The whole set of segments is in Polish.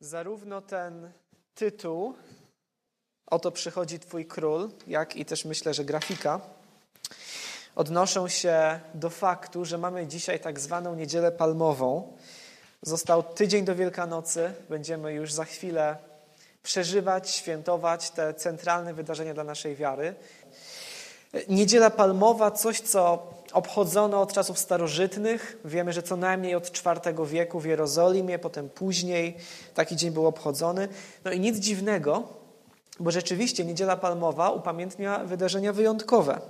Zarówno ten tytuł, oto przychodzi Twój król, jak i też myślę, że grafika, odnoszą się do faktu, że mamy dzisiaj tak zwaną niedzielę palmową. Został tydzień do Wielkanocy, będziemy już za chwilę przeżywać, świętować te centralne wydarzenia dla naszej wiary. Niedziela Palmowa, coś co obchodzono od czasów starożytnych. Wiemy, że co najmniej od IV wieku w Jerozolimie, potem później taki dzień był obchodzony. No i nic dziwnego, bo rzeczywiście Niedziela Palmowa upamiętnia wydarzenia wyjątkowe.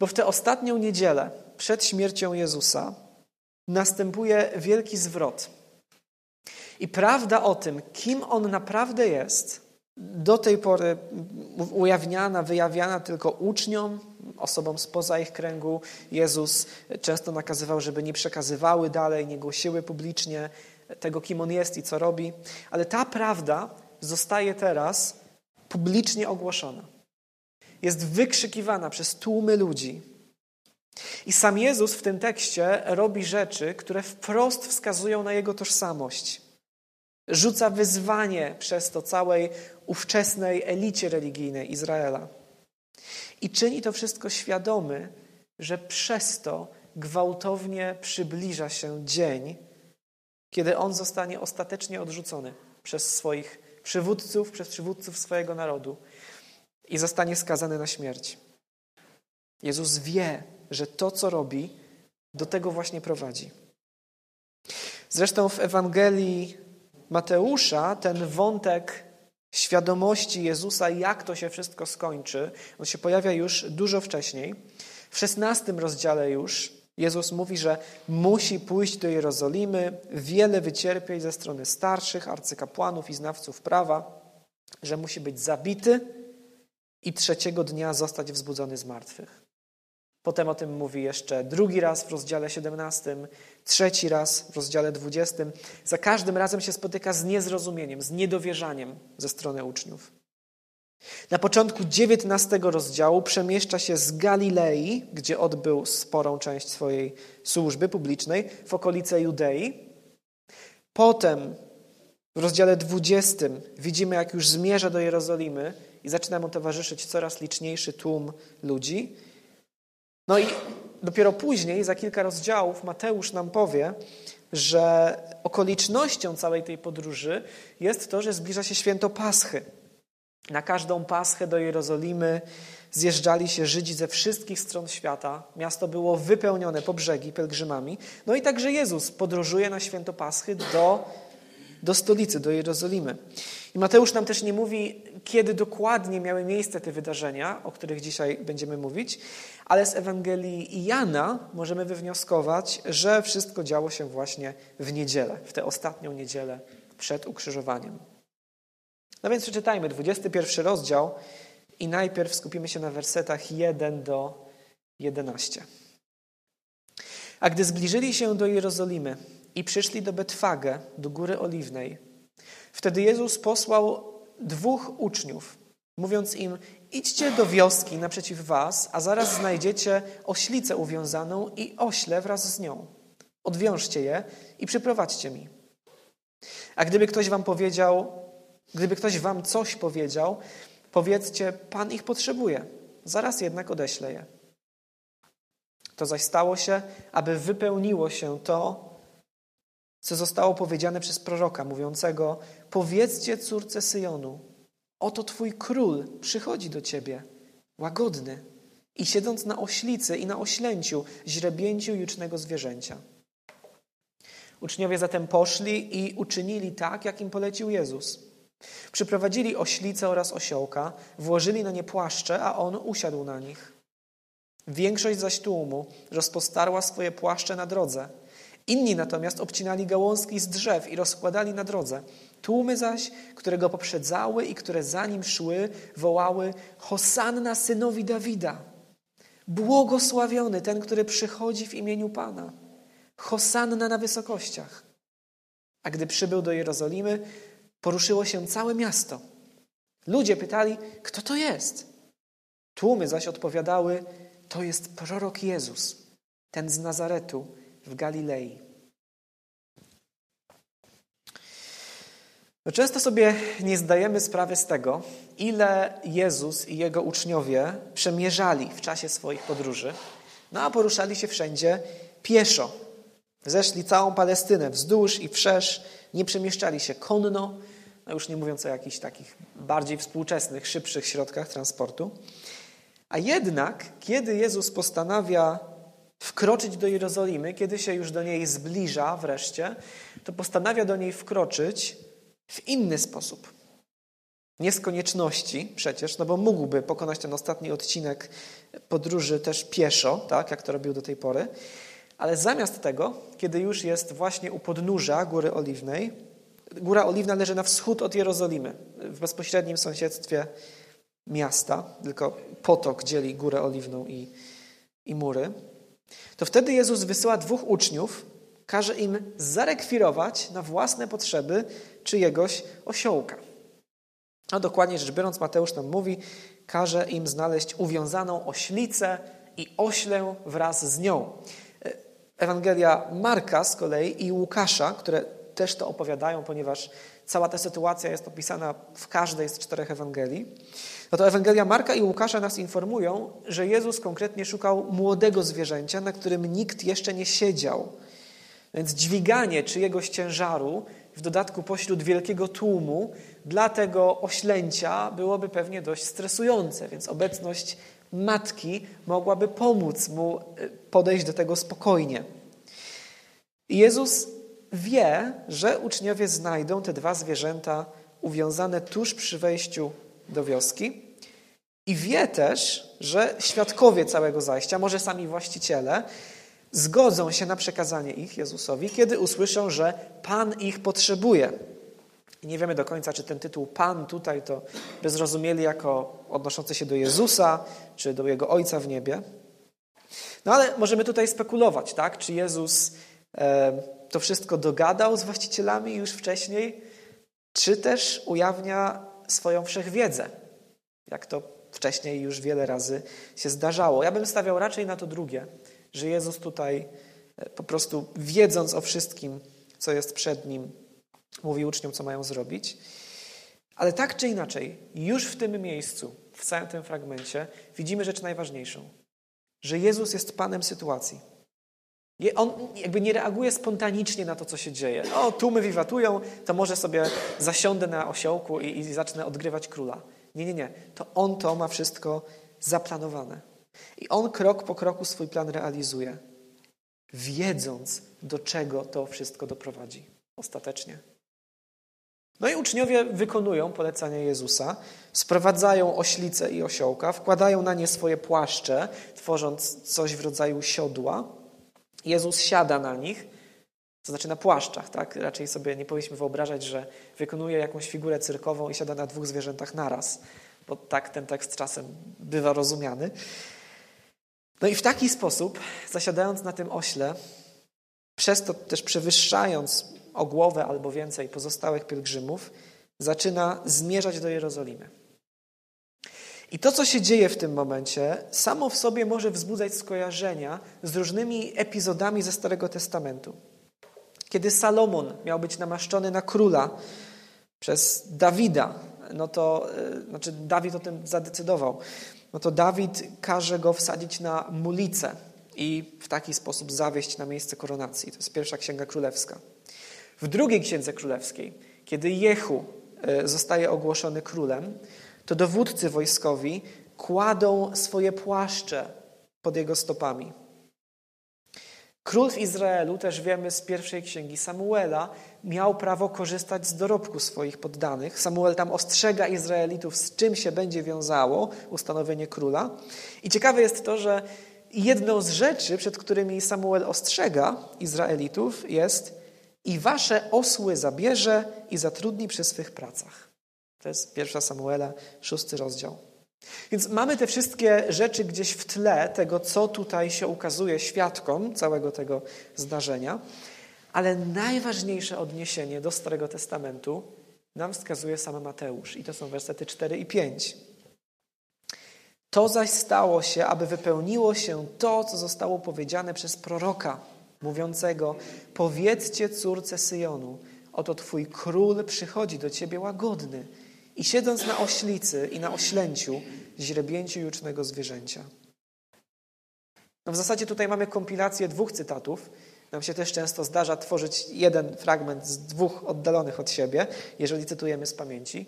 Bo w tę ostatnią niedzielę przed śmiercią Jezusa następuje wielki zwrot. I prawda o tym, kim On naprawdę jest, do tej pory ujawniana, wyjawiana tylko uczniom, osobom spoza ich kręgu. Jezus często nakazywał, żeby nie przekazywały dalej, nie głosiły publicznie tego, kim On jest i co robi. Ale ta prawda zostaje teraz publicznie ogłoszona. Jest wykrzykiwana przez tłumy ludzi. I sam Jezus w tym tekście robi rzeczy, które wprost wskazują na Jego tożsamość. Rzuca wyzwanie przez to całej ówczesnej elicie religijnej Izraela. I czyni to wszystko świadomy, że przez to gwałtownie przybliża się dzień, kiedy on zostanie ostatecznie odrzucony przez swoich przywódców, przez przywódców swojego narodu i zostanie skazany na śmierć. Jezus wie, że to, co robi, do tego właśnie prowadzi. Zresztą w Ewangelii Mateusza ten wątek świadomości Jezusa, jak to się wszystko skończy, on się pojawia już dużo wcześniej. W szesnastym rozdziale już Jezus mówi, że musi pójść do Jerozolimy, wiele wycierpieć ze strony starszych, arcykapłanów i znawców prawa, że musi być zabity i trzeciego dnia zostać wzbudzony z martwych. Potem o tym mówi jeszcze drugi raz w rozdziale 17, trzeci raz w rozdziale 20. Za każdym razem się spotyka z niezrozumieniem, z niedowierzaniem ze strony uczniów. Na początku 19 rozdziału przemieszcza się z Galilei, gdzie odbył sporą część swojej służby publicznej, w okolice Judei. Potem w rozdziale 20 widzimy, jak już zmierza do Jerozolimy i zaczyna mu towarzyszyć coraz liczniejszy tłum ludzi. No i dopiero później, za kilka rozdziałów, Mateusz nam powie, że okolicznością całej tej podróży jest to, że zbliża się święto Paschy. Na każdą Paschę do Jerozolimy zjeżdżali się Żydzi ze wszystkich stron świata. Miasto było wypełnione po brzegi pielgrzymami. No i także Jezus podróżuje na święto Paschy do, do stolicy, do Jerozolimy. I Mateusz nam też nie mówi, kiedy dokładnie miały miejsce te wydarzenia, o których dzisiaj będziemy mówić, ale z Ewangelii Jana możemy wywnioskować, że wszystko działo się właśnie w niedzielę, w tę ostatnią niedzielę przed ukrzyżowaniem. No więc przeczytajmy 21 rozdział i najpierw skupimy się na wersetach 1 do 11. A gdy zbliżyli się do Jerozolimy i przyszli do Betfagę, do Góry Oliwnej, wtedy Jezus posłał dwóch uczniów, mówiąc im, idźcie do wioski naprzeciw was, a zaraz znajdziecie oślicę uwiązaną i ośle wraz z nią. Odwiążcie je i przyprowadźcie mi. A gdyby ktoś wam powiedział, Gdyby ktoś wam coś powiedział, powiedzcie, Pan ich potrzebuje, zaraz jednak odeślę je. To zaś stało się, aby wypełniło się to, co zostało powiedziane przez proroka mówiącego: Powiedzcie córce Syjonu, oto twój król przychodzi do ciebie, łagodny i siedząc na oślicy i na oślęciu, źrebięciu jucznego zwierzęcia. Uczniowie zatem poszli i uczynili tak, jak im polecił Jezus. Przyprowadzili oślicę oraz osiołka, włożyli na nie płaszcze, a on usiadł na nich. Większość zaś tłumu rozpostarła swoje płaszcze na drodze. Inni natomiast obcinali gałązki z drzew i rozkładali na drodze. Tłumy zaś, które go poprzedzały i które za nim szły, wołały Hosanna synowi Dawida. Błogosławiony ten, który przychodzi w imieniu Pana. Hosanna na wysokościach. A gdy przybył do Jerozolimy, poruszyło się całe miasto. Ludzie pytali, kto to jest? Tłumy zaś odpowiadały, to jest prorok Jezus, ten z Nazaretu w Galilei. No często sobie nie zdajemy sprawy z tego, ile Jezus i jego uczniowie przemierzali w czasie swoich podróży, no a poruszali się wszędzie pieszo. Zeszli całą Palestynę wzdłuż i wszerz, nie przemieszczali się konno, no już nie mówiąc o jakichś takich bardziej współczesnych, szybszych środkach transportu. A jednak, kiedy Jezus postanawia wkroczyć do Jerozolimy, kiedy się już do niej zbliża wreszcie, to postanawia do niej wkroczyć w inny sposób. Nie z konieczności przecież, no bo mógłby pokonać ten ostatni odcinek podróży też pieszo, tak jak to robił do tej pory, ale zamiast tego, kiedy już jest właśnie u podnóża Góry Oliwnej, Góra Oliwna leży na wschód od Jerozolimy, w bezpośrednim sąsiedztwie miasta, tylko potok dzieli Górę Oliwną i, i mury, to wtedy Jezus wysyła dwóch uczniów, każe im zarekwirować na własne potrzeby czyjegoś osiołka. A dokładnie rzecz biorąc, Mateusz nam mówi, każe im znaleźć uwiązaną oślicę i oślę wraz z nią. Ewangelia Marka z kolei i Łukasza, które też to opowiadają, ponieważ cała ta sytuacja jest opisana w każdej z czterech Ewangelii, no to Ewangelia Marka i Łukasza nas informują, że Jezus konkretnie szukał młodego zwierzęcia, na którym nikt jeszcze nie siedział. Więc dźwiganie czyjegoś ciężaru, w dodatku pośród wielkiego tłumu, dla tego oślęcia byłoby pewnie dość stresujące, więc obecność matki mogłaby pomóc mu e, podejść do tego spokojnie. Jezus wie, że uczniowie znajdą te dwa zwierzęta uwiązane tuż przy wejściu do wioski i wie też, że świadkowie całego zajścia, może sami właściciele, zgodzą się na przekazanie ich Jezusowi, kiedy usłyszą, że Pan ich potrzebuje. I nie wiemy do końca, czy ten tytuł Pan tutaj to by zrozumieli jako odnoszący się do Jezusa, czy do Jego Ojca w niebie. No ale możemy tutaj spekulować, tak? Czy Jezus e, to wszystko dogadał z właścicielami już wcześniej, czy też ujawnia swoją wszechwiedzę, jak to wcześniej już wiele razy się zdarzało. Ja bym stawiał raczej na to drugie, że Jezus tutaj e, po prostu wiedząc o wszystkim, co jest przed Nim, mówi uczniom, co mają zrobić. Ale tak czy inaczej, już w tym miejscu, w całym tym fragmencie, widzimy rzecz najważniejszą, że Jezus jest Panem sytuacji. On jakby nie reaguje spontanicznie na to, co się dzieje. O, tłumy wiwatują, to może sobie zasiądę na osiołku i, i zacznę odgrywać króla. Nie, nie, nie. To on to ma wszystko zaplanowane. I on krok po kroku swój plan realizuje, wiedząc, do czego to wszystko doprowadzi ostatecznie. No i uczniowie wykonują polecenie Jezusa, sprowadzają oślicę i osiołka, wkładają na nie swoje płaszcze, tworząc coś w rodzaju siodła. Jezus siada na nich, to znaczy na płaszczach, tak? Raczej sobie nie powinniśmy wyobrażać, że wykonuje jakąś figurę cyrkową i siada na dwóch zwierzętach naraz, bo tak ten tekst czasem bywa rozumiany. No i w taki sposób, zasiadając na tym ośle, przez to też przewyższając o głowę albo więcej pozostałych pielgrzymów, zaczyna zmierzać do Jerozolimy. I to, co się dzieje w tym momencie, samo w sobie może wzbudzać skojarzenia z różnymi epizodami ze Starego Testamentu. Kiedy Salomon miał być namaszczony na króla przez Dawida, no to, e, znaczy Dawid o tym zadecydował, no to Dawid każe go wsadzić na mulicę i w taki sposób zawieść na miejsce koronacji. To jest pierwsza księga królewska. W drugiej księdze królewskiej, kiedy Jehu e, zostaje ogłoszony królem, to dowódcy wojskowi kładą swoje płaszcze pod jego stopami. Król w Izraelu, też wiemy z pierwszej księgi Samuela, miał prawo korzystać z dorobku swoich poddanych. Samuel tam ostrzega Izraelitów, z czym się będzie wiązało ustanowienie króla. I ciekawe jest to, że jedną z rzeczy, przed którymi Samuel ostrzega Izraelitów, jest i wasze osły zabierze i zatrudni przy swych pracach. To jest pierwsza Samuela, szósty rozdział. Więc mamy te wszystkie rzeczy gdzieś w tle tego, co tutaj się ukazuje świadkom całego tego zdarzenia, ale najważniejsze odniesienie do Starego Testamentu nam wskazuje sam Mateusz i to są wersety 4 i 5. To zaś stało się, aby wypełniło się to, co zostało powiedziane przez proroka, mówiącego: Powiedzcie córce Syjonu, oto Twój król przychodzi do Ciebie łagodny i siedząc na oślicy i na oślęciu, źrebięciu jucznego zwierzęcia. No w zasadzie tutaj mamy kompilację dwóch cytatów. Nam się też często zdarza tworzyć jeden fragment z dwóch oddalonych od siebie, jeżeli cytujemy z pamięci.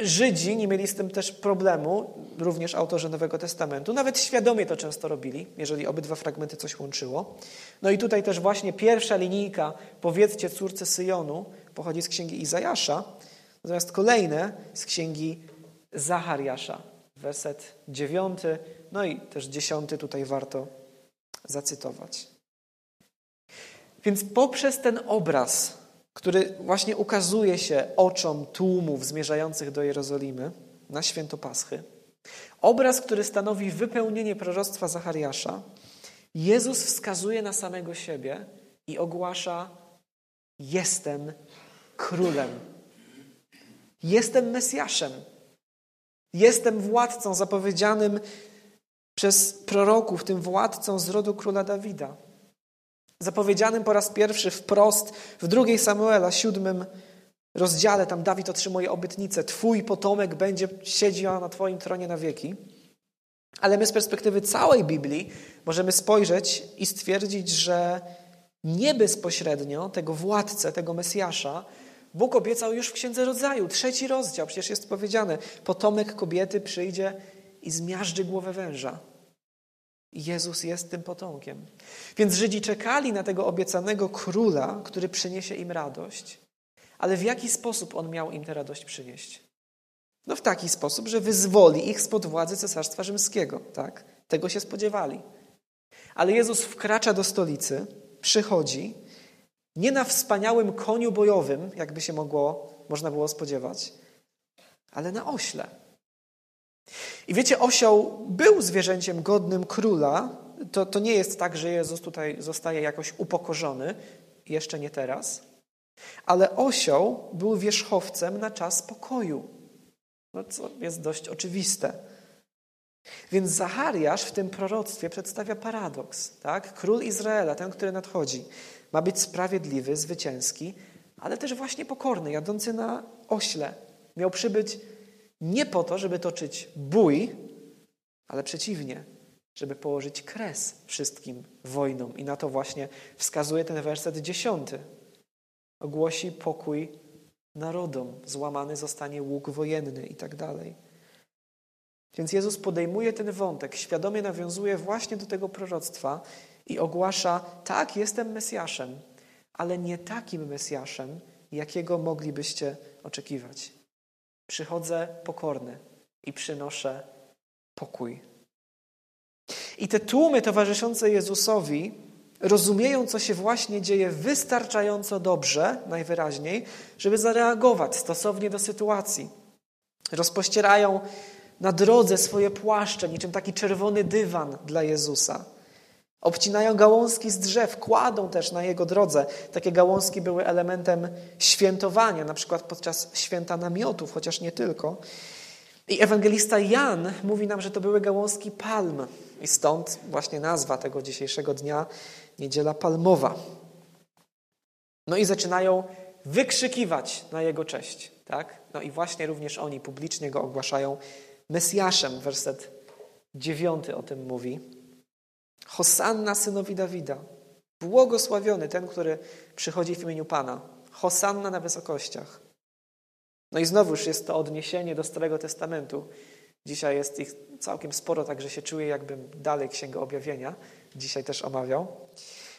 Żydzi nie mieli z tym też problemu, również autorzy Nowego Testamentu. Nawet świadomie to często robili, jeżeli obydwa fragmenty coś łączyło. No i tutaj też właśnie pierwsza linijka, powiedzcie córce Syjonu, pochodzi z księgi Izajasza, natomiast kolejne z księgi Zachariasza, werset dziewiąty, no i też dziesiąty tutaj warto zacytować. Więc poprzez ten obraz który właśnie ukazuje się oczom tłumów zmierzających do Jerozolimy na święto Paschy. Obraz, który stanowi wypełnienie proroctwa Zachariasza. Jezus wskazuje na samego siebie i ogłasza: Jestem królem. Jestem Mesjaszem. Jestem władcą zapowiedzianym przez proroków, tym władcą z rodu króla Dawida zapowiedzianym po raz pierwszy wprost w drugiej Samuela, siódmym rozdziale, tam Dawid otrzymuje obietnicę, Twój potomek będzie siedział na Twoim tronie na wieki. Ale my z perspektywy całej Biblii możemy spojrzeć i stwierdzić, że nie bezpośrednio tego władcę, tego Mesjasza, Bóg obiecał już w Księdze Rodzaju, trzeci rozdział, przecież jest powiedziane, potomek kobiety przyjdzie i zmiażdży głowę węża. Jezus jest tym potomkiem. Więc Żydzi czekali na tego obiecanego króla, który przyniesie im radość. Ale w jaki sposób on miał im tę radość przynieść? No w taki sposób, że wyzwoli ich spod władzy cesarstwa rzymskiego. Tak? Tego się spodziewali. Ale Jezus wkracza do stolicy, przychodzi, nie na wspaniałym koniu bojowym, jakby się mogło, można było spodziewać, ale na ośle. I wiecie, osioł był zwierzęciem godnym króla. To, to nie jest tak, że Jezus tutaj zostaje jakoś upokorzony, jeszcze nie teraz. Ale osioł był wierzchowcem na czas pokoju. No, co jest dość oczywiste. Więc Zachariasz w tym proroctwie przedstawia paradoks. Tak? Król Izraela, ten, który nadchodzi, ma być sprawiedliwy, zwycięski, ale też właśnie pokorny, jadący na ośle. Miał przybyć nie po to, żeby toczyć bój, ale przeciwnie, żeby położyć kres wszystkim wojnom. I na to właśnie wskazuje ten werset dziesiąty. Ogłosi pokój narodom, złamany zostanie łuk wojenny i tak dalej. Więc Jezus podejmuje ten wątek, świadomie nawiązuje właśnie do tego proroctwa i ogłasza: Tak, jestem Mesjaszem, ale nie takim Mesjaszem, jakiego moglibyście oczekiwać. Przychodzę pokorny i przynoszę pokój. I te tłumy towarzyszące Jezusowi rozumieją, co się właśnie dzieje wystarczająco dobrze, najwyraźniej, żeby zareagować stosownie do sytuacji. Rozpościerają na drodze swoje płaszcze, niczym taki czerwony dywan dla Jezusa. Obcinają gałązki z drzew, kładą też na jego drodze. Takie gałązki były elementem świętowania, na przykład podczas święta namiotów, chociaż nie tylko. I ewangelista Jan mówi nam, że to były gałązki palm. I stąd właśnie nazwa tego dzisiejszego dnia, Niedziela Palmowa. No i zaczynają wykrzykiwać na jego cześć. Tak? No i właśnie również oni publicznie go ogłaszają Mesjaszem. Werset dziewiąty o tym mówi. Hosanna synowi Dawida. Błogosławiony ten, który przychodzi w imieniu Pana. Hosanna na wysokościach. No i znowuż jest to odniesienie do Starego Testamentu. Dzisiaj jest ich całkiem sporo, także się czuję, jakbym dalej Księgę Objawienia dzisiaj też omawiał.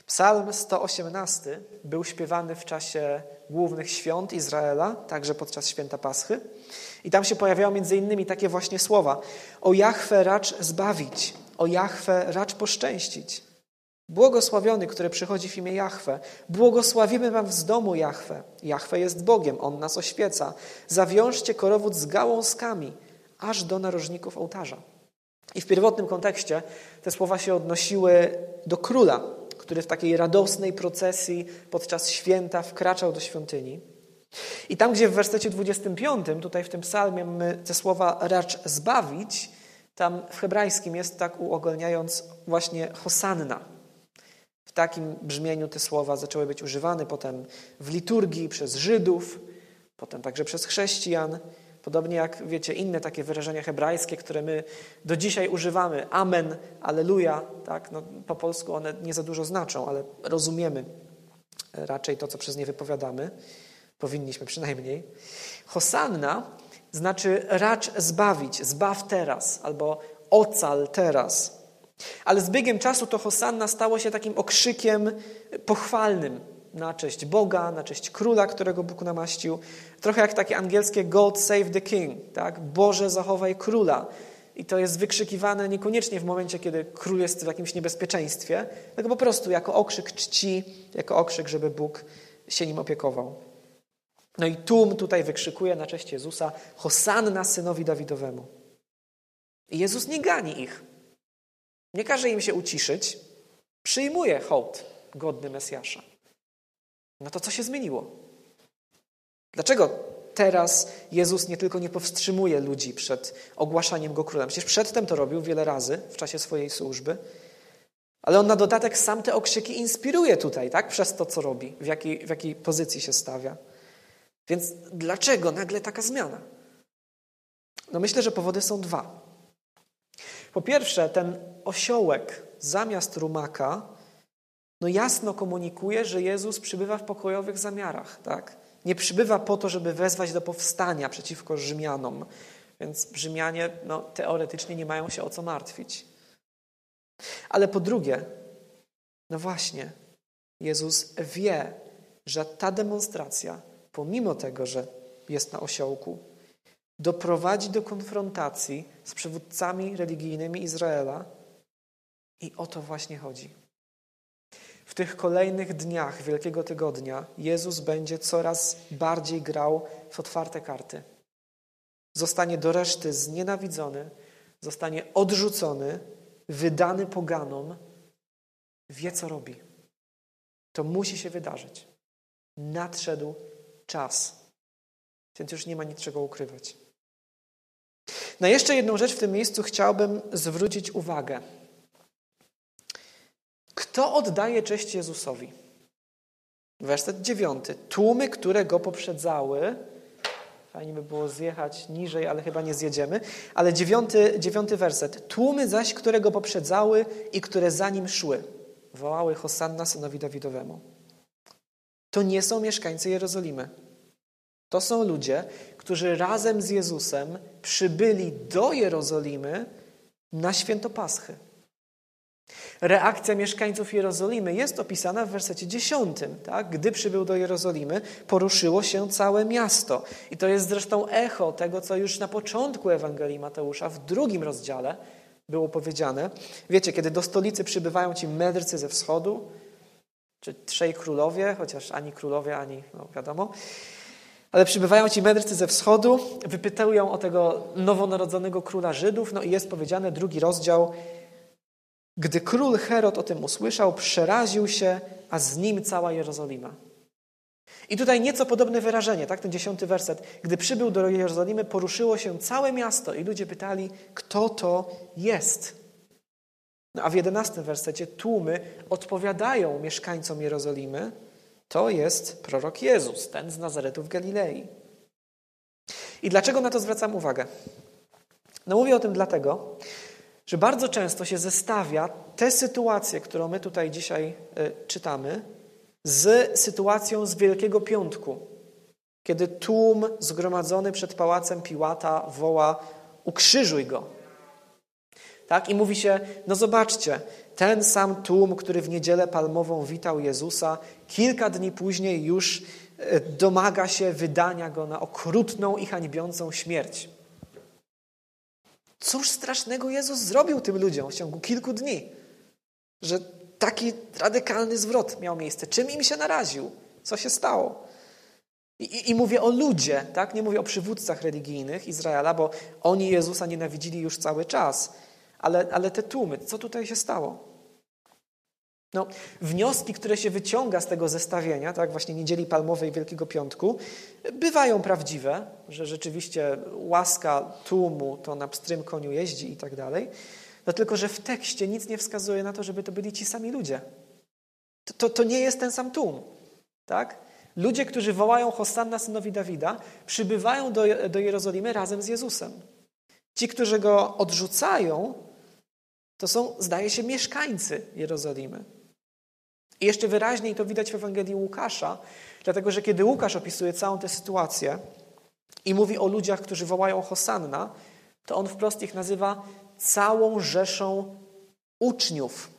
Psalm 118 był śpiewany w czasie głównych świąt Izraela, także podczas święta Paschy. I tam się pojawiają między innymi takie właśnie słowa. O Jachwę racz zbawić, o Jachwę racz poszczęścić. Błogosławiony, który przychodzi w imię Jachwę. Błogosławimy Wam z domu Jachwę. Jachwę jest Bogiem, On nas oświeca. Zawiążcie korowód z gałązkami, aż do narożników ołtarza. I w pierwotnym kontekście te słowa się odnosiły do króla, który w takiej radosnej procesji podczas święta wkraczał do świątyni. I tam, gdzie w wersecie 25, tutaj w tym psalmie mamy te słowa racz zbawić, tam w hebrajskim jest tak uogólniając właśnie hosanna. takim brzmieniu te słowa zaczęły być używane potem w liturgii przez Żydów, potem także przez chrześcijan. Podobnie jak, wiecie, inne takie wyrażenia hebrajskie, które my do dzisiaj używamy. Amen, Aleluja. Tak? No, po polsku one nie za dużo znaczą, ale rozumiemy raczej to, co przez nie wypowiadamy. Powinniśmy przynajmniej. Hosanna znaczy racz zbawić, zbaw teraz, albo ocal teraz. Ale z biegiem czasu to Hosanna stało się takim okrzykiem pochwalnym na cześć Boga, na cześć króla, którego Bóg namaścił. Trochę jak takie angielskie God save the king, tak? Boże zachowaj króla. I to jest wykrzykiwane niekoniecznie w momencie, kiedy król jest w jakimś niebezpieczeństwie, tylko po prostu jako okrzyk czci, jako okrzyk, żeby Bóg się nim opiekował. No i tłum tutaj wykrzykuje na cześć Jezusa Hosanna synowi Dawidowemu. I Jezus nie gani ich. Nie każe im się uciszyć. Przyjmuje hołd godny Mesjasza. No to co się zmieniło? Dlaczego teraz Jezus nie tylko nie powstrzymuje ludzi przed ogłaszaniem Go królem? Przecież przedtem to robił wiele razy w czasie swojej służby. Ale on na dodatek sam te okrzyki inspiruje tutaj, tak? Przez to, co robi, w jakiej, w jakiej pozycji się stawia. Więc dlaczego nagle taka zmiana? No myślę, że powody są dwa. Po pierwsze, ten osiołek zamiast rumaka no jasno komunikuje, że Jezus przybywa w pokojowych zamiarach. Tak? Nie przybywa po to, żeby wezwać do powstania przeciwko Rzymianom. Więc Rzymianie no, teoretycznie nie mają się o co martwić. Ale po drugie, no właśnie, Jezus wie, że ta demonstracja pomimo tego, że jest na osiołku, doprowadzi do konfrontacji z przywódcami religijnymi Izraela. I o to właśnie chodzi. W tych kolejnych dniach Wielkiego Tygodnia Jezus będzie coraz bardziej grał w otwarte karty. Zostanie do reszty znienawidzony, zostanie odrzucony, wydany poganom. Wie, co robi. To musi się wydarzyć. Nadszedł czas. Więc już nie ma niczego ukrywać. Na jeszcze jedną rzecz w tym miejscu chciałbym zwrócić uwagę. Kto oddaje cześć Jezusowi? Werset dziewiąty. Tłumy, które go poprzedzały. Fajnie by było zjechać niżej, ale chyba nie zjedziemy. Ale dziewiąty, dziewiąty werset. Tłumy zaś, które go poprzedzały i które za nim szły. Wołały Hosanna synowi Dawidowemu to nie są mieszkańcy Jerozolimy. To są ludzie, którzy razem z Jezusem przybyli do Jerozolimy na święto Paschy. Reakcja mieszkańców Jerozolimy jest opisana w wersecie 10. Tak? Gdy przybył do Jerozolimy, poruszyło się całe miasto. I to jest zresztą echo tego, co już na początku Ewangelii Mateusza, w drugim rozdziale, było powiedziane. Wiecie, kiedy do stolicy przybywają ci mędrcy ze wschodu, czy trzej królowie, chociaż ani królowie, ani, no wiadomo. Ale przybywają ci mędrcy ze wschodu, wypytują o tego nowonarodzonego króla Żydów, no i jest powiedziane, drugi rozdział. Gdy król Herod o tym usłyszał, przeraził się, a z nim cała Jerozolima. I tutaj nieco podobne wyrażenie, tak, ten dziesiąty werset. Gdy przybył do Jerozolimy, poruszyło się całe miasto i ludzie pytali, kto to jest. No a w jedenastym wersecie tłumy odpowiadają mieszkańcom Jerozolimy, to jest prorok Jezus, ten z Nazaretu w Galilei. I dlaczego na to zwracam uwagę? No mówię o tym dlatego, że bardzo często się zestawia tę sytuację, którą my tutaj dzisiaj y, czytamy, z sytuacją z Wielkiego Piątku, kiedy tłum zgromadzony przed pałacem Piłata woła: Ukrzyżuj go. Tak? I mówi się, no zobaczcie, ten sam tłum, który w niedzielę palmową witał Jezusa, kilka dni później już e, domaga się wydania go na okrutną i hańbiącą śmierć. Cóż strasznego Jezus zrobił tym ludziom w ciągu kilku dni, że taki radykalny zwrot miał miejsce? Czym im się naraził? Co się stało? I, i, I, mówię o ludzie, tak? Nie mówię o przywódcach religijnych Izraela, bo oni Jezusa nienawidzili już cały czas ale, ale te tłumy, co tutaj się stało? No, wnioski, które się wyciąga z tego zestawienia, tak, właśnie Niedzieli Palmowej Wielkiego Piątku, bywają prawdziwe, że rzeczywiście łaska tłumu to na pstrym koniu jeździ i tak dalej. No tylko, że w tekście nic nie wskazuje na to, żeby to byli ci sami ludzie. To, to, to nie jest ten sam tłum. Tak? Ludzie, którzy wołają Hosanna synowi Dawida, przybywają do, do Jerozolimy razem z Jezusem. Ci, którzy go odrzucają, to są, zdaje się, mieszkańcy Jerozolimy. I jeszcze wyraźniej to widać w Ewangelii Łukasza, dlatego że kiedy Łukasz opisuje całą tę sytuację i mówi o ludziach, którzy wołają Hosanna, to on wprost ich nazywa całą rzeszą uczniów.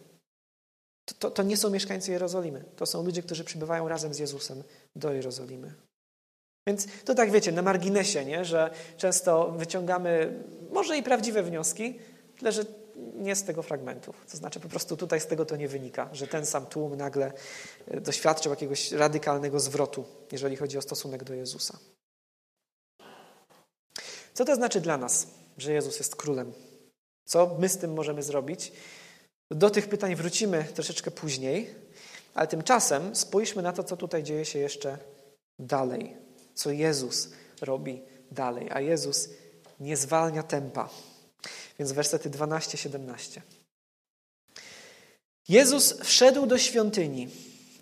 To, to, to, nie są mieszkańcy Jerozolimy. To są ludzie, którzy przybywają razem z Jezusem do Jerozolimy. Więc to tak wiecie, na marginesie, nie? że często wyciągamy może i prawdziwe wnioski, tyle że nie z tego fragmentu. To znaczy po prostu tutaj z tego to nie wynika, że ten sam tłum nagle e, doświadczył jakiegoś radykalnego zwrotu, jeżeli chodzi o stosunek do Jezusa. Co to znaczy dla nas, że Jezus jest królem? Co my z tym możemy zrobić? Do tych pytań wrócimy troszeczkę później, ale tymczasem spójrzmy na to, co tutaj dzieje się jeszcze dalej, co Jezus robi dalej, a Jezus nie zwalnia tempa. Więc wersety 12-17. Jezus wszedł do świątyni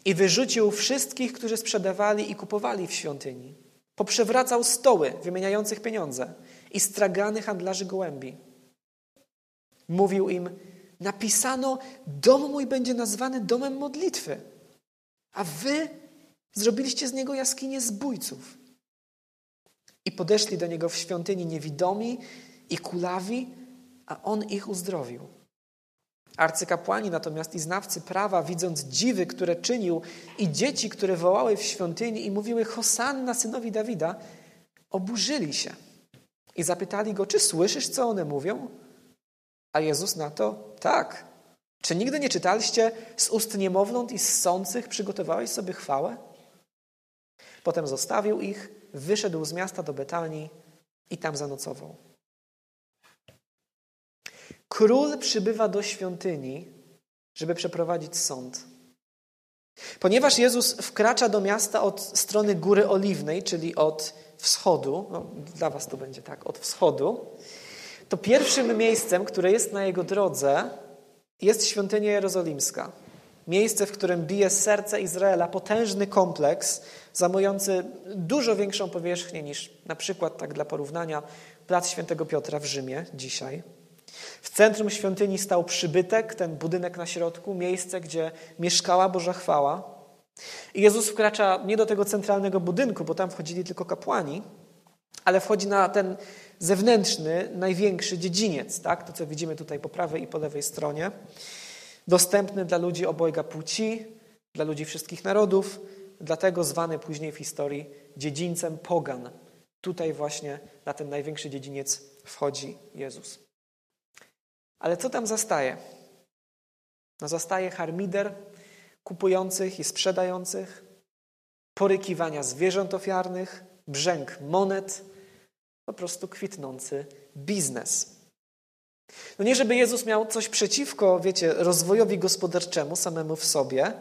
i wyrzucił wszystkich, którzy sprzedawali i kupowali w świątyni. Poprzewracał stoły wymieniających pieniądze i stragany handlarzy gołębi. Mówił im, napisano, dom mój będzie nazwany domem modlitwy, a wy zrobiliście z niego jaskinię zbójców. I podeszli do niego w świątyni niewidomi i kulawi, a on ich uzdrowił. Arcykapłani natomiast i znawcy prawa, widząc dziwy, które czynił i dzieci, które wołały w świątyni i mówiły Hosanna synowi Dawida, oburzyli się i zapytali go, czy słyszysz, co one mówią? A Jezus na to, tak. Czy nigdy nie czytaliście z ust niemowląt i sących przygotowałeś sobie chwałę? Potem zostawił ich, wyszedł z miasta do Betanii i tam zanocował. Król przybywa do świątyni, żeby przeprowadzić sąd. Ponieważ Jezus wkracza do miasta od strony Góry Oliwnej, czyli od wschodu, no, dla was to będzie tak, od wschodu, to pierwszym miejscem, które jest na jego drodze, jest świątynia jerozolimska. Miejsce, w którym bije serce Izraela, potężny kompleks, zajmujący dużo większą powierzchnię niż na przykład, tak dla porównania, plac Świętego Piotra w Rzymie dzisiaj. W centrum świątyni stał przybytek, ten budynek na środku, miejsce, gdzie mieszkała Boża chwała. I Jezus wkracza nie do tego centralnego budynku, bo tam wchodzili tylko kapłani, ale wchodzi na ten zewnętrzny, największy dziedziniec, tak? to co widzimy tutaj po prawej i po lewej stronie, dostępny dla ludzi obojga płci, dla ludzi wszystkich narodów, dlatego zwany później w historii dziedzińcem pogan. Tutaj właśnie na ten największy dziedziniec wchodzi Jezus. Ale co tam zastaje? No zastaje harmider kupujących i sprzedających, porykiwania zwierząt ofiarnych, brzęk monet, po prostu kwitnący biznes. No nie, żeby Jezus miał coś przeciwko, wiecie, rozwojowi gospodarczemu samemu w sobie,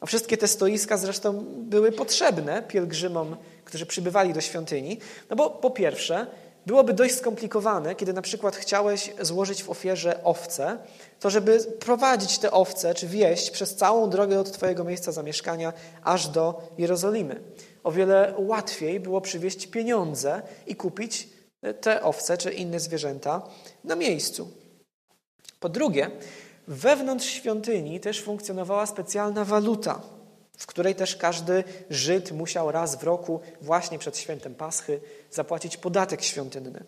a wszystkie te stoiska zresztą były potrzebne pielgrzymom, którzy przybywali do świątyni, no bo po pierwsze, byłoby dość skomplikowane, kiedy na przykład chciałeś złożyć w ofierze owce, to żeby prowadzić te owce czy wieść przez całą drogę od Twojego miejsca zamieszkania aż do Jerozolimy. O wiele łatwiej było przywieźć pieniądze i kupić te owce czy inne zwierzęta na miejscu. Po drugie, wewnątrz świątyni też funkcjonowała specjalna waluta, w której też każdy Żyd musiał raz w roku, właśnie przed świętem Paschy, zapłacić podatek świątynny.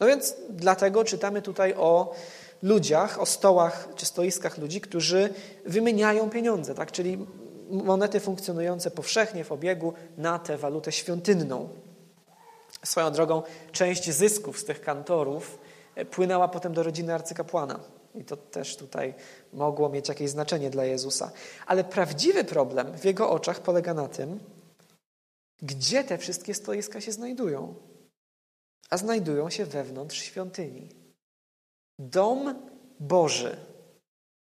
No więc dlatego czytamy tutaj o ludziach, o stołach czy stoiskach ludzi, którzy wymieniają pieniądze, tak? czyli monety funkcjonujące powszechnie w obiegu na tę walutę świątynną. Swoją drogą, część zysków z tych kantorów płynęła potem do rodziny arcykapłana. I to też tutaj mogło mieć jakieś znaczenie dla Jezusa. Ale prawdziwy problem w jego oczach polega na tym, gdzie te wszystkie stoiska się znajdują. A znajdują się wewnątrz świątyni. Dom Boży,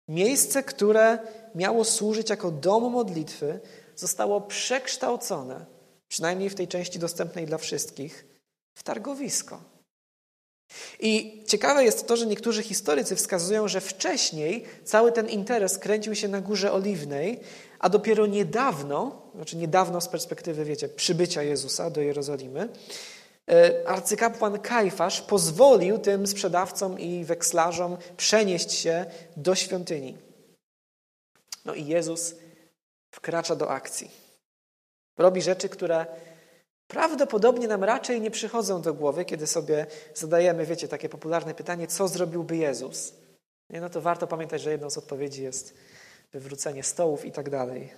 miejsce, które miało służyć jako dom modlitwy, zostało przekształcone, przynajmniej w tej części dostępnej dla wszystkich, w targowisko. I ciekawe jest to, że niektórzy historycy wskazują, że wcześniej cały ten interes kręcił się na Górze Oliwnej, a dopiero niedawno, znaczy niedawno z perspektywy, wiecie, przybycia Jezusa do Jerozolimy, e, arcykapłan Kajfasz pozwolił tym sprzedawcom i wekslarzom przenieść się do świątyni. No i Jezus wkracza do akcji. Robi rzeczy, które prawdopodobnie nam raczej nie przychodzą do głowy, kiedy sobie zadajemy, wiecie, takie popularne pytanie, co zrobiłby Jezus? Nie, no to warto pamiętać, że jedną z odpowiedzi jest wywrócenie stołów i tak dalej.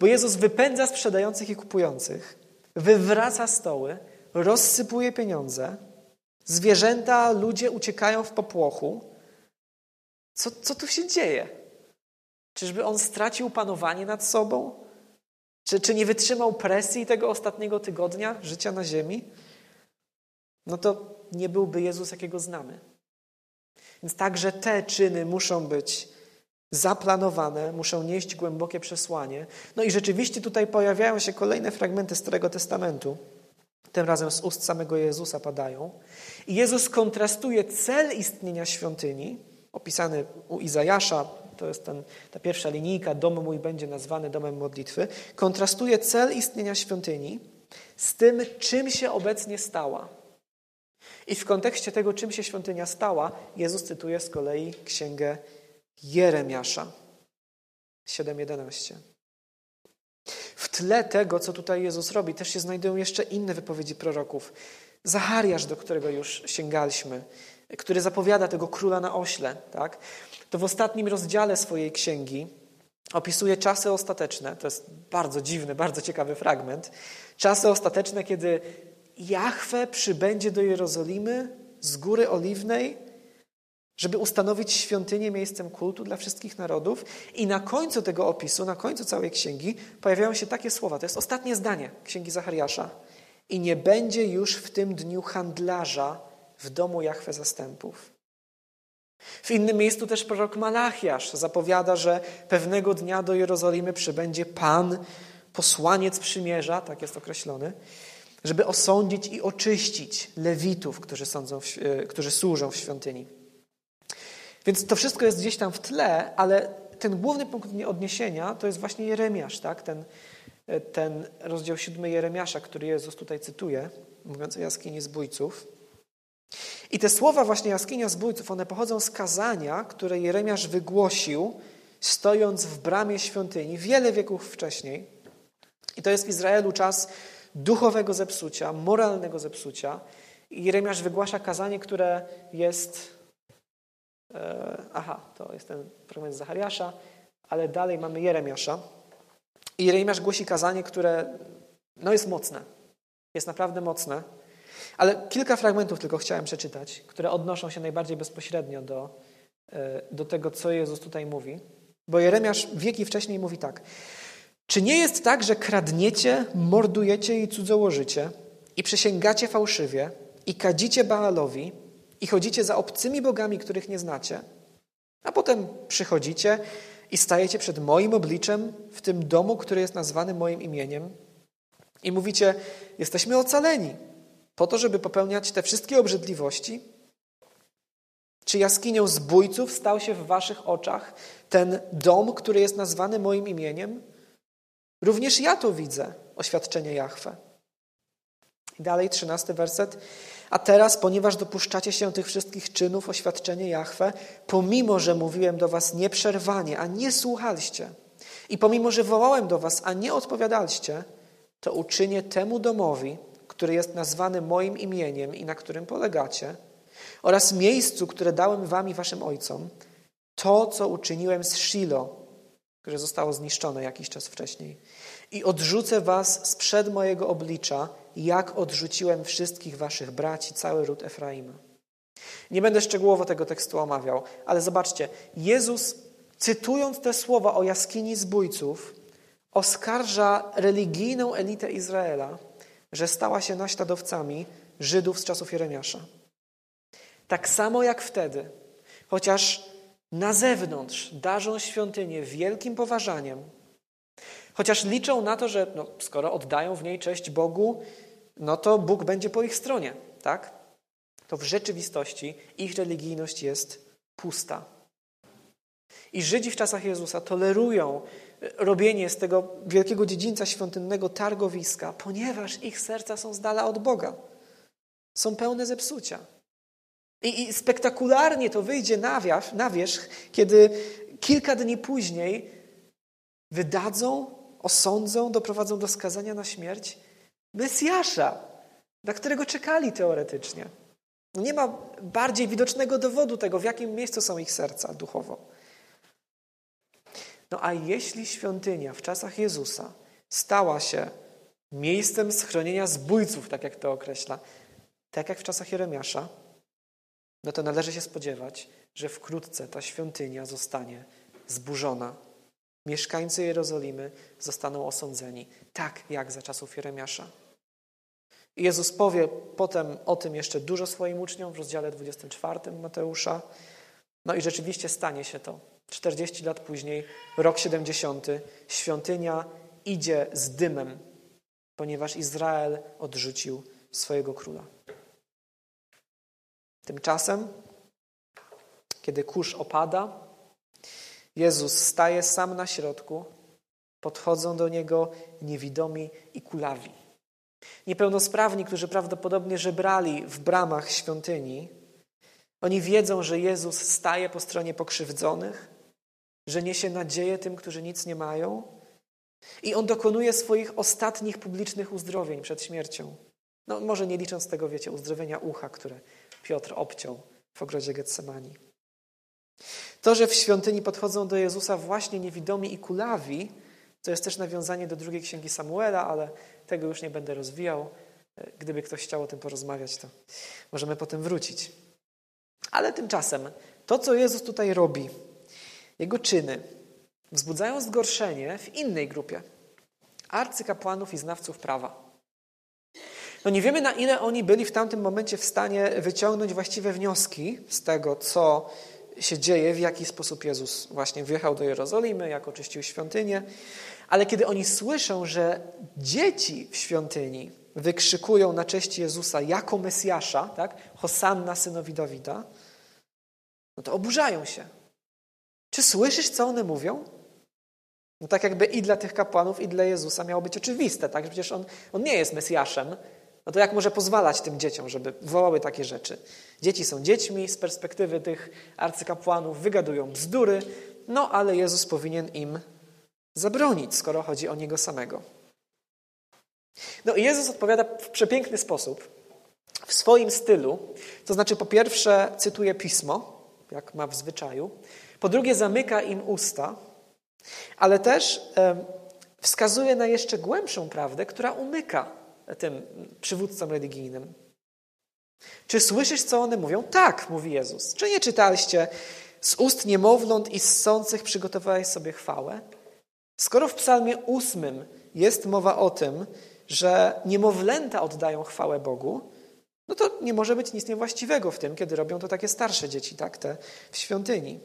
Bo Jezus wypędza sprzedających i kupujących, wywraca stoły, rozsypuje pieniądze, zwierzęta, ludzie uciekają w popłochu. Co, co tu się dzieje? Czyżby on stracił panowanie nad sobą? Czy, czy nie wytrzymał presji tego ostatniego tygodnia życia na ziemi? No to nie byłby Jezus, jakiego znamy. Więc także te czyny muszą być zaplanowane, muszą nieść głębokie przesłanie. No i rzeczywiście tutaj pojawiają się kolejne fragmenty Starego Testamentu. Tym razem z ust samego Jezusa padają. I Jezus kontrastuje cel istnienia świątyni, opisany u Izajasza, to jest ten, ta pierwsza linijka, dom mój będzie nazwany domem modlitwy, kontrastuje cel istnienia świątyni z tym, czym się obecnie stała. I w kontekście tego, czym się świątynia stała, Jezus cytuje z kolei księgę Jeremiasza 7:11. W tle tego, co tutaj Jezus robi, też się znajdują jeszcze inne wypowiedzi proroków. Zachariasz, do którego już sięgaliśmy, który zapowiada tego króla na ośle, tak? To w ostatnim rozdziale swojej księgi opisuje czasy ostateczne. To jest bardzo dziwny, bardzo ciekawy fragment. Czasy ostateczne, kiedy Jahwe przybędzie do Jerozolimy z Góry Oliwnej, żeby ustanowić świątynię miejscem kultu dla wszystkich narodów. I na końcu tego opisu, na końcu całej księgi, pojawiają się takie słowa. To jest ostatnie zdanie księgi Zachariasza. I nie będzie już w tym dniu handlarza w domu Jahwe zastępów. W innym miejscu też prorok Malachiasz zapowiada, że pewnego dnia do Jerozolimy przybędzie Pan, posłaniec przymierza, tak jest określony, żeby osądzić i oczyścić lewitów, którzy, sądzą w, e, którzy służą w świątyni. Więc to wszystko jest gdzieś tam w tle, ale ten główny punkt odniesienia to jest właśnie Jeremiasz, tak? ten, e, ten rozdział siódmy Jeremiasza, który Jezus tutaj cytuje, mówiąc o jaskini zbójców. I te słowa właśnie jaskinia zbójców, one pochodzą z kazania, które Jeremiasz wygłosił, stojąc w bramie świątyni wiele wieków wcześniej. I to jest w Izraelu czas duchowego zepsucia, moralnego zepsucia. I Jeremiasz wygłasza kazanie, które jest. E, aha, to jest ten fragment Zachariasza, ale dalej mamy Jeremiasza. I Jeremiasz głosi kazanie, które no, jest mocne. Jest naprawdę mocne. Ale kilka fragmentów tylko chciałem przeczytać, które odnoszą się najbardziej bezpośrednio do, e, do tego, co Jezus tutaj mówi. Bo Jeremiasz wieki wcześniej mówi tak. Czy nie jest tak, że kradniecie, mordujecie i cudzołożycie i przysięgacie fałszywie i kadzicie Baalowi i chodzicie za obcymi bogami, których nie znacie, a potem przychodzicie i stajecie przed moim obliczem w tym domu, który jest nazwany moim imieniem i mówicie, jesteśmy ocaleni, po to, żeby popełniać te wszystkie obrzydliwości? Czy jaskinią zbójców stał się w waszych oczach ten dom, który jest nazwany moim imieniem? Również ja to widzę, oświadczenie Jahwe. I dalej, trzynasty werset. A teraz, ponieważ dopuszczacie się tych wszystkich czynów, oświadczenie Jahwe, pomimo, że mówiłem do was nieprzerwanie, a nie słuchaliście, i pomimo, że wołałem do was, a nie odpowiadaliście, to uczynię temu domowi, który jest nazwany moim imieniem i na którym polegacie, oraz miejscu, które dałem wam i waszym ojcom, to, co uczyniłem z Shilo, które zostało zniszczone jakiś czas wcześniej. I odrzucę was sprzed mojego oblicza, jak odrzuciłem wszystkich waszych braci, cały ród Efraima. Nie będę szczegółowo tego tekstu omawiał, ale zobaczcie, Jezus, cytując te słowa o jaskini zbójców, oskarża religijną elitę Izraela, że stała się naśladowcami Żydów z czasów Jeremiasza. Tak samo jak wtedy, chociaż na zewnątrz darzą świątynię wielkim poważaniem, chociaż liczą na to, że no, skoro oddają w niej cześć Bogu, no to Bóg będzie po ich stronie, tak? to w rzeczywistości ich religijność jest pusta. I Żydzi w czasach Jezusa tolerują robienie z tego wielkiego dziedzińca świątynnego targowiska, ponieważ ich serca są z dala od Boga. Są pełne zepsucia. I, i spektakularnie to wyjdzie na, wierzch, na wierzch, kiedy kilka dni później wydadzą, osądzą, doprowadzą do skazania na śmierć Mesjasza, na którego czekali teoretycznie. Nie ma bardziej widocznego dowodu tego, w jakim miejscu są ich serca duchowo. No a jeśli świątynia w czasach Jezusa stała się miejscem schronienia zbójców, tak jak to określa, tak jak w czasach Jeremiasza, no to należy się spodziewać, że wkrótce ta świątynia zostanie zburzona. Mieszkańcy Jerozolimy zostaną osądzeni, tak jak za czasów Jeremiasza. Jezus powie potem o tym jeszcze dużo swoim uczniom w rozdziale 24 Mateusza. No i rzeczywiście stanie się to. 40 lat później, rok 70, świątynia idzie z dymem, ponieważ Izrael odrzucił swojego króla. Tymczasem, kiedy kurz opada, Jezus staje sam na środku, podchodzą do niego niewidomi i kulawi. Niepełnosprawni, którzy prawdopodobnie żebrali w bramach świątyni, oni wiedzą, że Jezus staje po stronie pokrzywdzonych, że niesie nadzieję tym, którzy nic nie mają, i on dokonuje swoich ostatnich publicznych uzdrowień przed śmiercią. No, może nie licząc tego, wiecie, uzdrowienia ucha, które Piotr obciął w ogrodzie Getsemani. To, że w świątyni podchodzą do Jezusa właśnie niewidomi i kulawi, to jest też nawiązanie do drugiej księgi Samuela, ale tego już nie będę rozwijał. Gdyby ktoś chciał o tym porozmawiać, to możemy potem wrócić. Ale tymczasem to, co Jezus tutaj robi, jego czyny, wzbudzają zgorszenie w innej grupie arcykapłanów i znawców prawa. No nie wiemy, na ile oni byli w tamtym momencie w stanie wyciągnąć właściwe wnioski z tego, co się dzieje, w jaki sposób Jezus właśnie wjechał do Jerozolimy, jak oczyścił świątynię. Ale kiedy oni słyszą, że dzieci w świątyni wykrzykują na cześć Jezusa jako Mesjasza, tak? Hosanna synowi Dawida, no to oburzają się. Czy słyszysz, co one mówią? No tak jakby i dla tych kapłanów, i dla Jezusa miało być oczywiste, tak? Przecież on, on nie jest Mesjaszem. No to jak może pozwalać tym dzieciom, żeby wołały takie rzeczy? Dzieci są dziećmi, z perspektywy tych arcykapłanów wygadują bzdury, no ale Jezus powinien im zabronić, skoro chodzi o Niego samego. No i Jezus odpowiada w przepiękny sposób, w swoim stylu, to znaczy po pierwsze cytuje Pismo, jak ma w zwyczaju, po drugie zamyka im usta, ale też wskazuje na jeszcze głębszą prawdę, która umyka tym przywódcom religijnym. Czy słyszysz, co one mówią? Tak, mówi Jezus. Czy nie czytaliście z ust niemowląt i ssących przygotowałeś sobie chwałę? Skoro w psalmie ósmym jest mowa o tym, że niemowlęta oddają chwałę Bogu, no to nie może być nic niewłaściwego w tym, kiedy robią to takie starsze dzieci, tak, te w świątyni.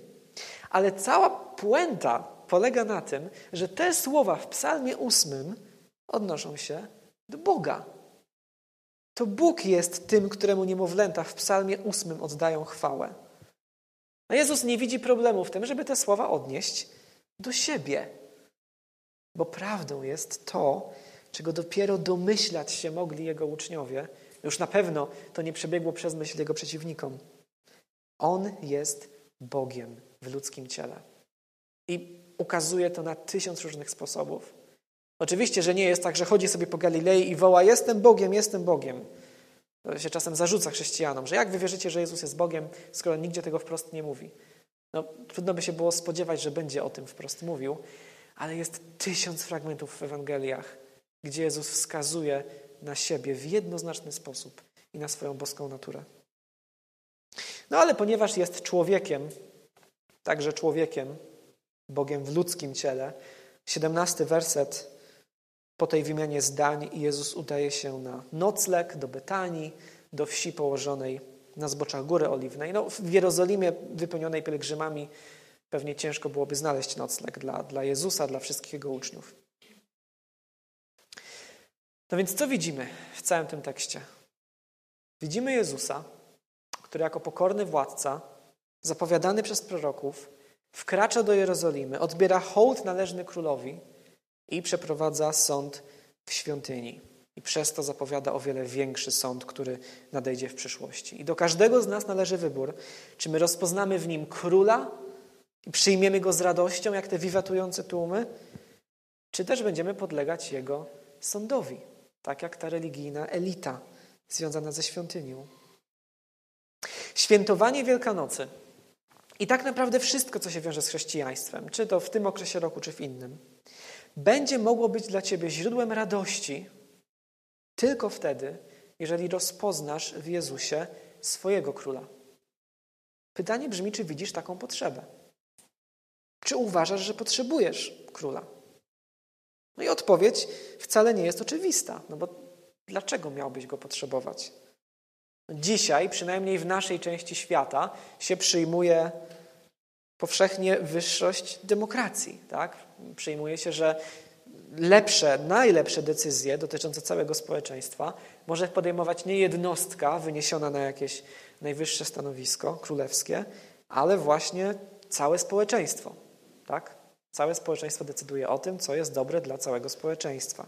Ale cała puenta polega na tym, że te słowa w psalmie ósmym odnoszą się do Boga. To Bóg jest tym, któremu niemowlęta w psalmie ósmym oddają chwałę. A Jezus nie widzi problemu w tym, żeby te słowa odnieść do siebie. Bo prawdą jest to, czego dopiero domyślać się mogli Jego uczniowie. Już na pewno to nie przebiegło przez myśl Jego przeciwnikom. On jest Bogiem w ludzkim ciele. I ukazuje to na tysiąc różnych sposobów. Oczywiście, że nie jest tak, że chodzi sobie po Galilei i woła: Jestem Bogiem, jestem Bogiem. To się czasem zarzuca chrześcijanom, że jak wy wierzycie, że Jezus jest Bogiem, skoro nigdzie tego wprost nie mówi. No, trudno by się było spodziewać, że będzie o tym wprost mówił, ale jest tysiąc fragmentów w Ewangeliach, gdzie Jezus wskazuje na siebie w jednoznaczny sposób i na swoją boską naturę. No ale ponieważ jest człowiekiem, także człowiekiem, Bogiem w ludzkim ciele, 17 werset po tej wymianie zdań Jezus udaje się na nocleg do Betanii, do wsi położonej na zboczach Góry Oliwnej. No, w Jerozolimie wypełnionej pielgrzymami pewnie ciężko byłoby znaleźć nocleg dla, dla Jezusa, dla wszystkich Jego uczniów. No więc co widzimy w całym tym tekście? Widzimy Jezusa, który jako pokorny władca, zapowiadany przez proroków, wkracza do Jerozolimy, odbiera hołd należny królowi i przeprowadza sąd w świątyni. I przez to zapowiada o wiele większy sąd, który nadejdzie w przyszłości. I do każdego z nas należy wybór, czy my rozpoznamy w nim króla i przyjmiemy go z radością, jak te wiwatujące tłumy, czy też będziemy podlegać jego sądowi, tak jak ta religijna elita związana ze świątynią. Świętowanie Wielkanocy i tak naprawdę wszystko, co się wiąże z chrześcijaństwem, czy to w tym okresie roku, czy w innym, będzie mogło być dla ciebie źródłem radości tylko wtedy, jeżeli rozpoznasz w Jezusie swojego króla. Pytanie brzmi, czy widzisz taką potrzebę? Czy uważasz, że potrzebujesz króla? No i odpowiedź wcale nie jest oczywista, no bo dlaczego miałbyś go potrzebować? Dzisiaj, przynajmniej w naszej części świata, się przyjmuje powszechnie wyższość demokracji. Tak? Przyjmuje się, że lepsze, najlepsze decyzje dotyczące całego społeczeństwa może podejmować nie jednostka wyniesiona na jakieś najwyższe stanowisko królewskie, ale właśnie całe społeczeństwo. Tak? Całe społeczeństwo decyduje o tym, co jest dobre dla całego społeczeństwa.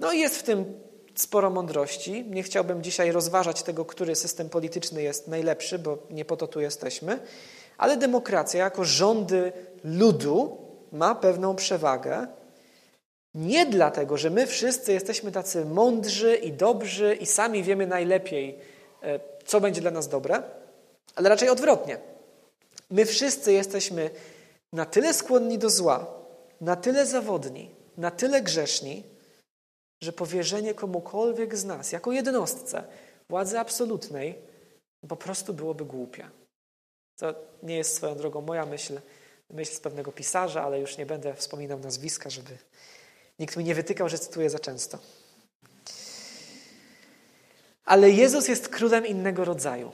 No i jest w tym sporo mądrości. Nie chciałbym dzisiaj rozważać tego, który system polityczny jest najlepszy, bo nie po to tu jesteśmy, ale demokracja jako rządy ludu ma pewną przewagę. Nie dlatego, że my wszyscy jesteśmy tacy mądrzy i dobrzy i sami wiemy najlepiej, e, co będzie dla nas dobre, ale raczej odwrotnie. My wszyscy jesteśmy na tyle skłonni do zła, na tyle zawodni, na tyle grzeszni, że powierzenie komukolwiek z nas, jako jednostce, władzy absolutnej, po prostu byłoby głupie. To nie jest swoją drogą moja myśl, myśl z pewnego pisarza, ale już nie będę wspominał nazwiska, żeby nikt mi nie wytykał, że cytuję za często. Ale Jezus jest królem innego rodzaju.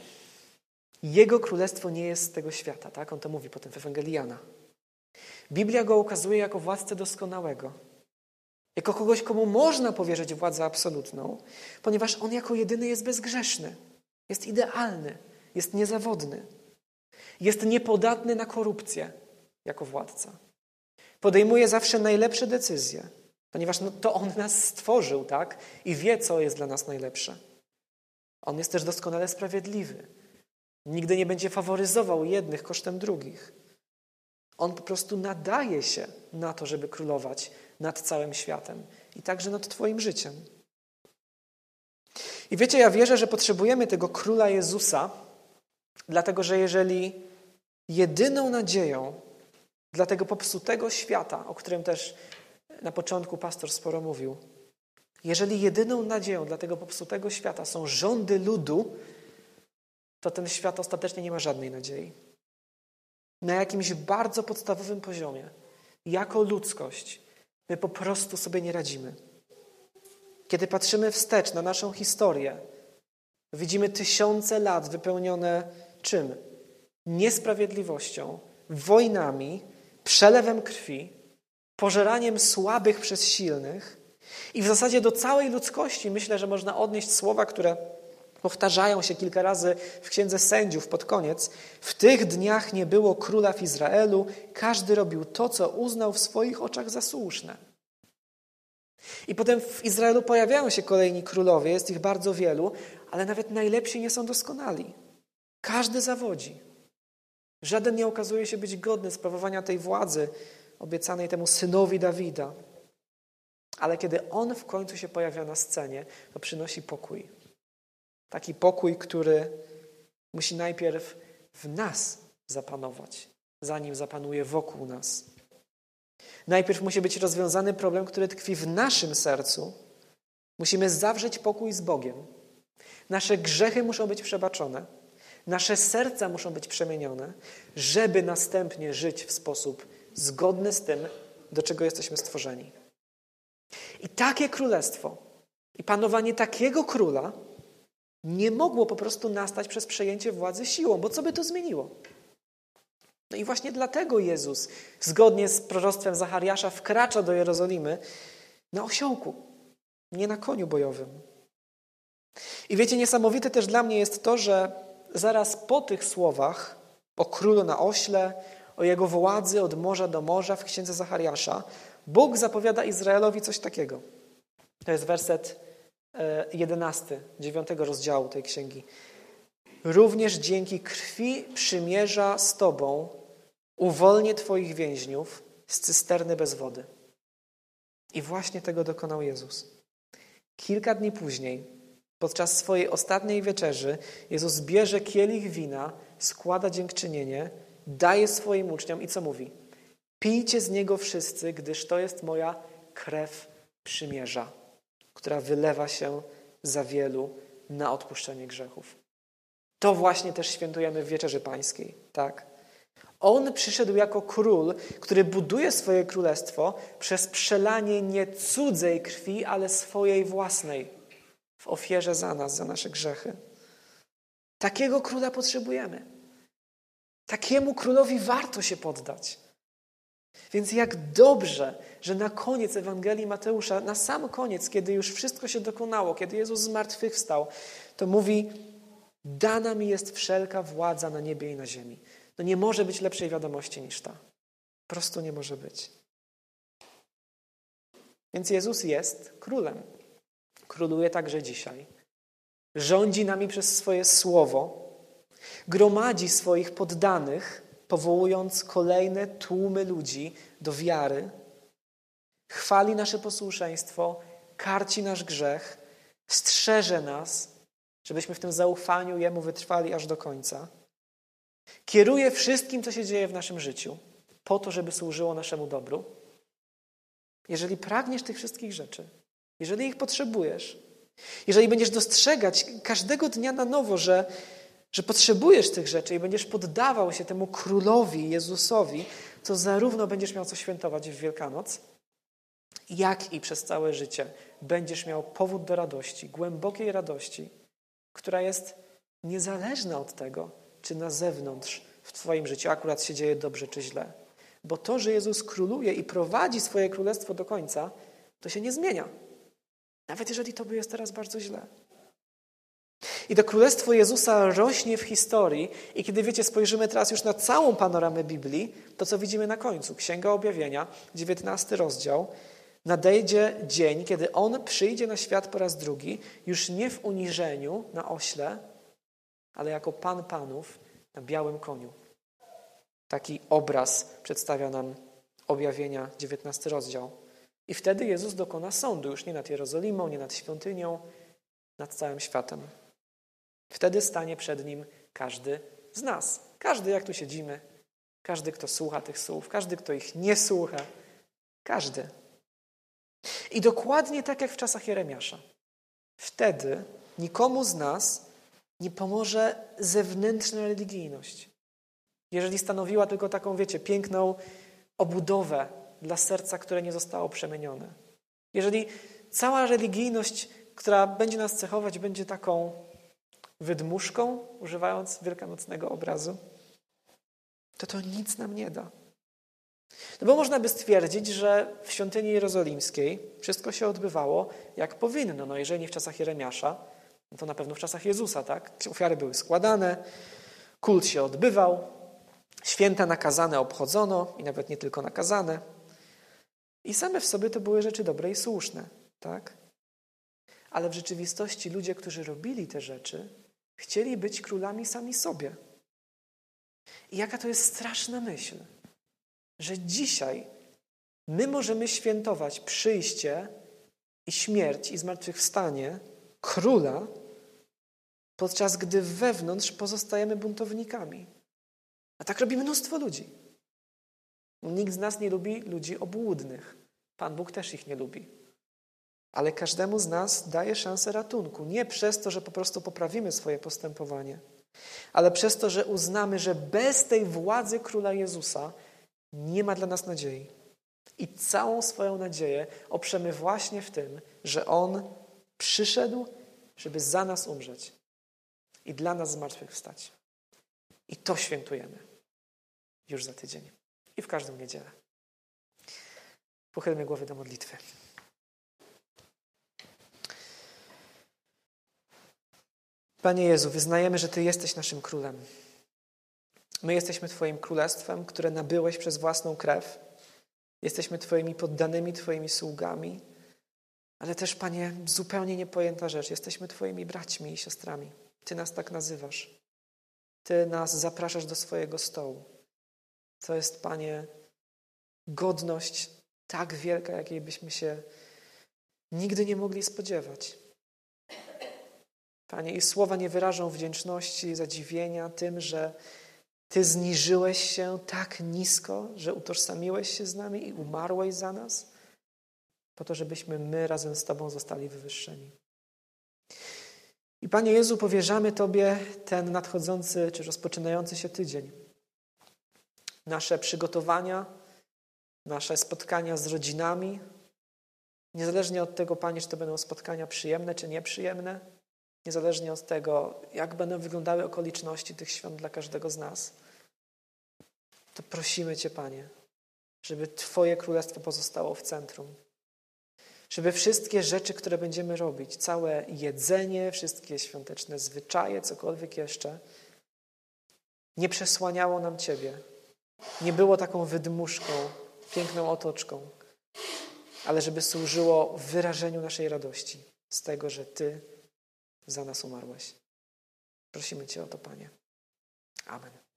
Jego królestwo nie jest z tego świata, tak? On to mówi potem w Ewangelii Jana. Biblia go ukazuje jako władcę doskonałego. Jako kogoś, komu można powierzyć władzę absolutną, ponieważ on jako jedyny jest bezgrzeszny, jest idealny, jest niezawodny, jest niepodatny na korupcję jako władca. Podejmuje zawsze najlepsze decyzje, ponieważ no, to on nas stworzył, tak? I wie, co jest dla nas najlepsze. On jest też doskonale sprawiedliwy. Nigdy nie będzie faworyzował jednych kosztem drugich. On po prostu nadaje się na to, żeby królować nad całym światem i także nad Twoim życiem. I wiecie, ja wierzę, że potrzebujemy tego króla Jezusa, dlatego że jeżeli jedyną nadzieją dla tego popsutego świata, o którym też na początku pastor sporo mówił, jeżeli jedyną nadzieją dla tego popsutego świata są rządy ludu, to ten świat ostatecznie nie ma żadnej nadziei. Na jakimś bardzo podstawowym poziomie, jako ludzkość, My po prostu sobie nie radzimy. Kiedy patrzymy wstecz na naszą historię, widzimy tysiące lat wypełnione czym? Niesprawiedliwością, wojnami, przelewem krwi, pożeraniem słabych przez silnych. I w zasadzie do całej ludzkości myślę, że można odnieść słowa, które powtarzają się kilka razy w Księdze Sędziów pod koniec. W tych dniach nie było króla w Izraelu, każdy robił to, co uznał w swoich oczach za słuszne. I potem w Izraelu pojawiają się kolejni królowie, jest ich bardzo wielu, ale nawet najlepsi nie są doskonali. Każdy zawodzi. Żaden nie okazuje się być godny sprawowania tej władzy obiecanej temu synowi Dawida. Ale kiedy on w końcu się pojawia na scenie, to przynosi pokój. Taki pokój, który musi najpierw w nas zapanować, zanim zapanuje wokół nas. Najpierw musi być rozwiązany problem, który tkwi w naszym sercu. Musimy zawrzeć pokój z Bogiem. Nasze grzechy muszą być przebaczone. Nasze serca muszą być przemienione, żeby następnie żyć w sposób zgodny z tym, do czego jesteśmy stworzeni. I takie królestwo i panowanie takiego króla nie mogło po prostu nastać przez przejęcie władzy siłą, bo co by to zmieniło? No i właśnie dlatego Jezus, zgodnie z proroctwem Zachariasza, wkracza do Jerozolimy na osiołku, nie na koniu bojowym. I wiecie, niesamowite też dla mnie jest to, że zaraz po tych słowach o królu na ośle, o jego władzy od morza do morza w księdze Zachariasza, Bóg zapowiada Izraelowi coś takiego. To jest werset 11, e, 9 rozdziału tej księgi. Również dzięki krwi przymierza z Tobą uwolnię Twoich więźniów z cysterny bez wody. I właśnie tego dokonał Jezus. Kilka dni później, podczas swojej ostatniej wieczerzy, Jezus bierze kielich wina, składa dziękczynienie, daje swoim uczniom i co mówi? Pijcie z niego wszyscy, gdyż to jest moja krew przymierza, która wylewa się za wielu na odpuszczenie grzechów. To właśnie też świętujemy w Wieczerzy Pańskiej, tak? On przyszedł jako król, który buduje swoje królestwo przez przelanie nie cudzej krwi, ale swojej własnej w ofierze za nas, za nasze grzechy. Takiego króla potrzebujemy. Takiemu królowi warto się poddać. Więc jak dobrze, że na koniec Ewangelii Mateusza, na sam koniec, kiedy już wszystko się dokonało, kiedy Jezus zmartwychwstał, to mówi: Dana mi jest wszelka władza na niebie i na ziemi. No nie może być lepszej wiadomości niż ta. Po prostu nie może być. Więc Jezus jest królem. Króluje także dzisiaj. Rządzi nami przez swoje słowo, gromadzi swoich poddanych, powołując kolejne tłumy ludzi do wiary, chwali nasze posłuszeństwo, karci nasz grzech, strzeże nas, żebyśmy w tym zaufaniu Jemu wytrwali aż do końca. Kieruje wszystkim, co się dzieje w naszym życiu, po to, żeby służyło naszemu dobru. Jeżeli pragniesz tych wszystkich rzeczy, jeżeli ich potrzebujesz, jeżeli będziesz dostrzegać każdego dnia na nowo, że, że potrzebujesz tych rzeczy i będziesz poddawał się temu królowi Jezusowi, to zarówno będziesz miał co świętować w Wielkanoc, jak i przez całe życie będziesz miał powód do radości, głębokiej radości, która jest niezależna od tego, czy na zewnątrz w Twoim życiu akurat się dzieje dobrze czy źle. Bo to, że Jezus króluje i prowadzi swoje królestwo do końca, to się nie zmienia. Nawet jeżeli to by jest teraz bardzo źle. I to królestwo Jezusa rośnie w historii, i kiedy wiecie, spojrzymy teraz już na całą panoramę Biblii, to co widzimy na końcu, Księga Objawienia, 19 rozdział, nadejdzie dzień, kiedy On przyjdzie na świat po raz drugi, już nie w uniżeniu na ośle, ale jako Pan Panów na białym koniu. Taki obraz przedstawia nam objawienia, 19 rozdział. I wtedy Jezus dokona sądu, już nie nad Jerozolimą, nie nad świątynią, nad całym światem. Wtedy stanie przed Nim każdy z nas. Każdy, jak tu siedzimy, każdy, kto słucha tych słów, każdy, kto ich nie słucha, każdy. I dokładnie tak jak w czasach Jeremiasza. Wtedy nikomu z nas nie pomoże zewnętrzna religijność. Jeżeli stanowiła tylko taką, wiecie, piękną obudowę dla serca, które nie zostało przemienione. Jeżeli cała religijność, która będzie nas cechować, będzie taką wydmuszką, używając wielkanocnego obrazu, to to nic nam nie da. No bo można by stwierdzić, że w świątyni jerozolimskiej wszystko się odbywało jak powinno. No jeżeli nie w czasach Jeremiasza, no to na pewno w czasach Jezusa, tak? Ofiary były składane, kult się odbywał, święta nakazane obchodzono i nawet nie tylko nakazane. I same w sobie to były rzeczy dobre i słuszne, tak? Ale w rzeczywistości ludzie, którzy robili te rzeczy, chcieli być królami sami sobie. I jaka to jest straszna myśl, że dzisiaj my możemy świętować przyjście i śmierć i zmartwychwstanie króla, podczas gdy wewnątrz pozostajemy buntownikami. A tak robi mnóstwo ludzi. Nikt z nas nie lubi ludzi obłudnych. Pan Bóg też ich nie lubi. Ale każdemu z nas daje szansę ratunku. Nie przez to, że po prostu poprawimy swoje postępowanie, ale przez to, że uznamy, że bez tej władzy króla Jezusa nie ma dla nas nadziei. I całą swoją nadzieję oprzemy właśnie w tym, że On przyszedł żeby za nas umrzeć i dla nas zmartwychwstać. I to świętujemy już za tydzień i w każdą niedzielę. Pochylmy głowy do modlitwy. Panie Jezu, wyznajemy, że Ty jesteś naszym królem. My jesteśmy Twoim królestwem, które nabyłeś przez własną krew. Jesteśmy Twoimi poddanymi, Twoimi sługami, ale też, Panie, zupełnie niepojęta rzecz. Jesteśmy Twoimi braćmi i siostrami. Ty nas tak nazywasz. Ty nas zapraszasz do swojego stołu. To jest, Panie, godność tak wielka, jakiej byśmy się nigdy nie mogli spodziewać. Panie, i słowa nie wyrażą wdzięczności, zadziwienia tym, że Ty zniżyłeś się tak nisko, że utożsamiłeś się z nami i umarłeś za nas, po to, żebyśmy my razem z Tobą zostali wywyższeni. I Panie Jezu, powierzamy Tobie ten nadchodzący czy rozpoczynający się tydzień. Nasze przygotowania, nasze spotkania z rodzinami, niezależnie od tego, Panie, czy to będą spotkania przyjemne czy nieprzyjemne, niezależnie od tego, jak będą wyglądały okoliczności tych świąt dla każdego z nas, to prosimy Cię, Panie, żeby Twoje królestwo pozostało w centrum. Żeby wszystkie rzeczy, które będziemy robić, całe jedzenie, wszystkie świąteczne zwyczaje, cokolwiek jeszcze, nie przesłaniało nam Ciebie. Nie było taką wydmuszką, piękną otoczką, ale żeby służyło wyrażeniu naszej radości z tego, że Ty za nas umarłeś. Prosimy Cię o to, Panie. Amen.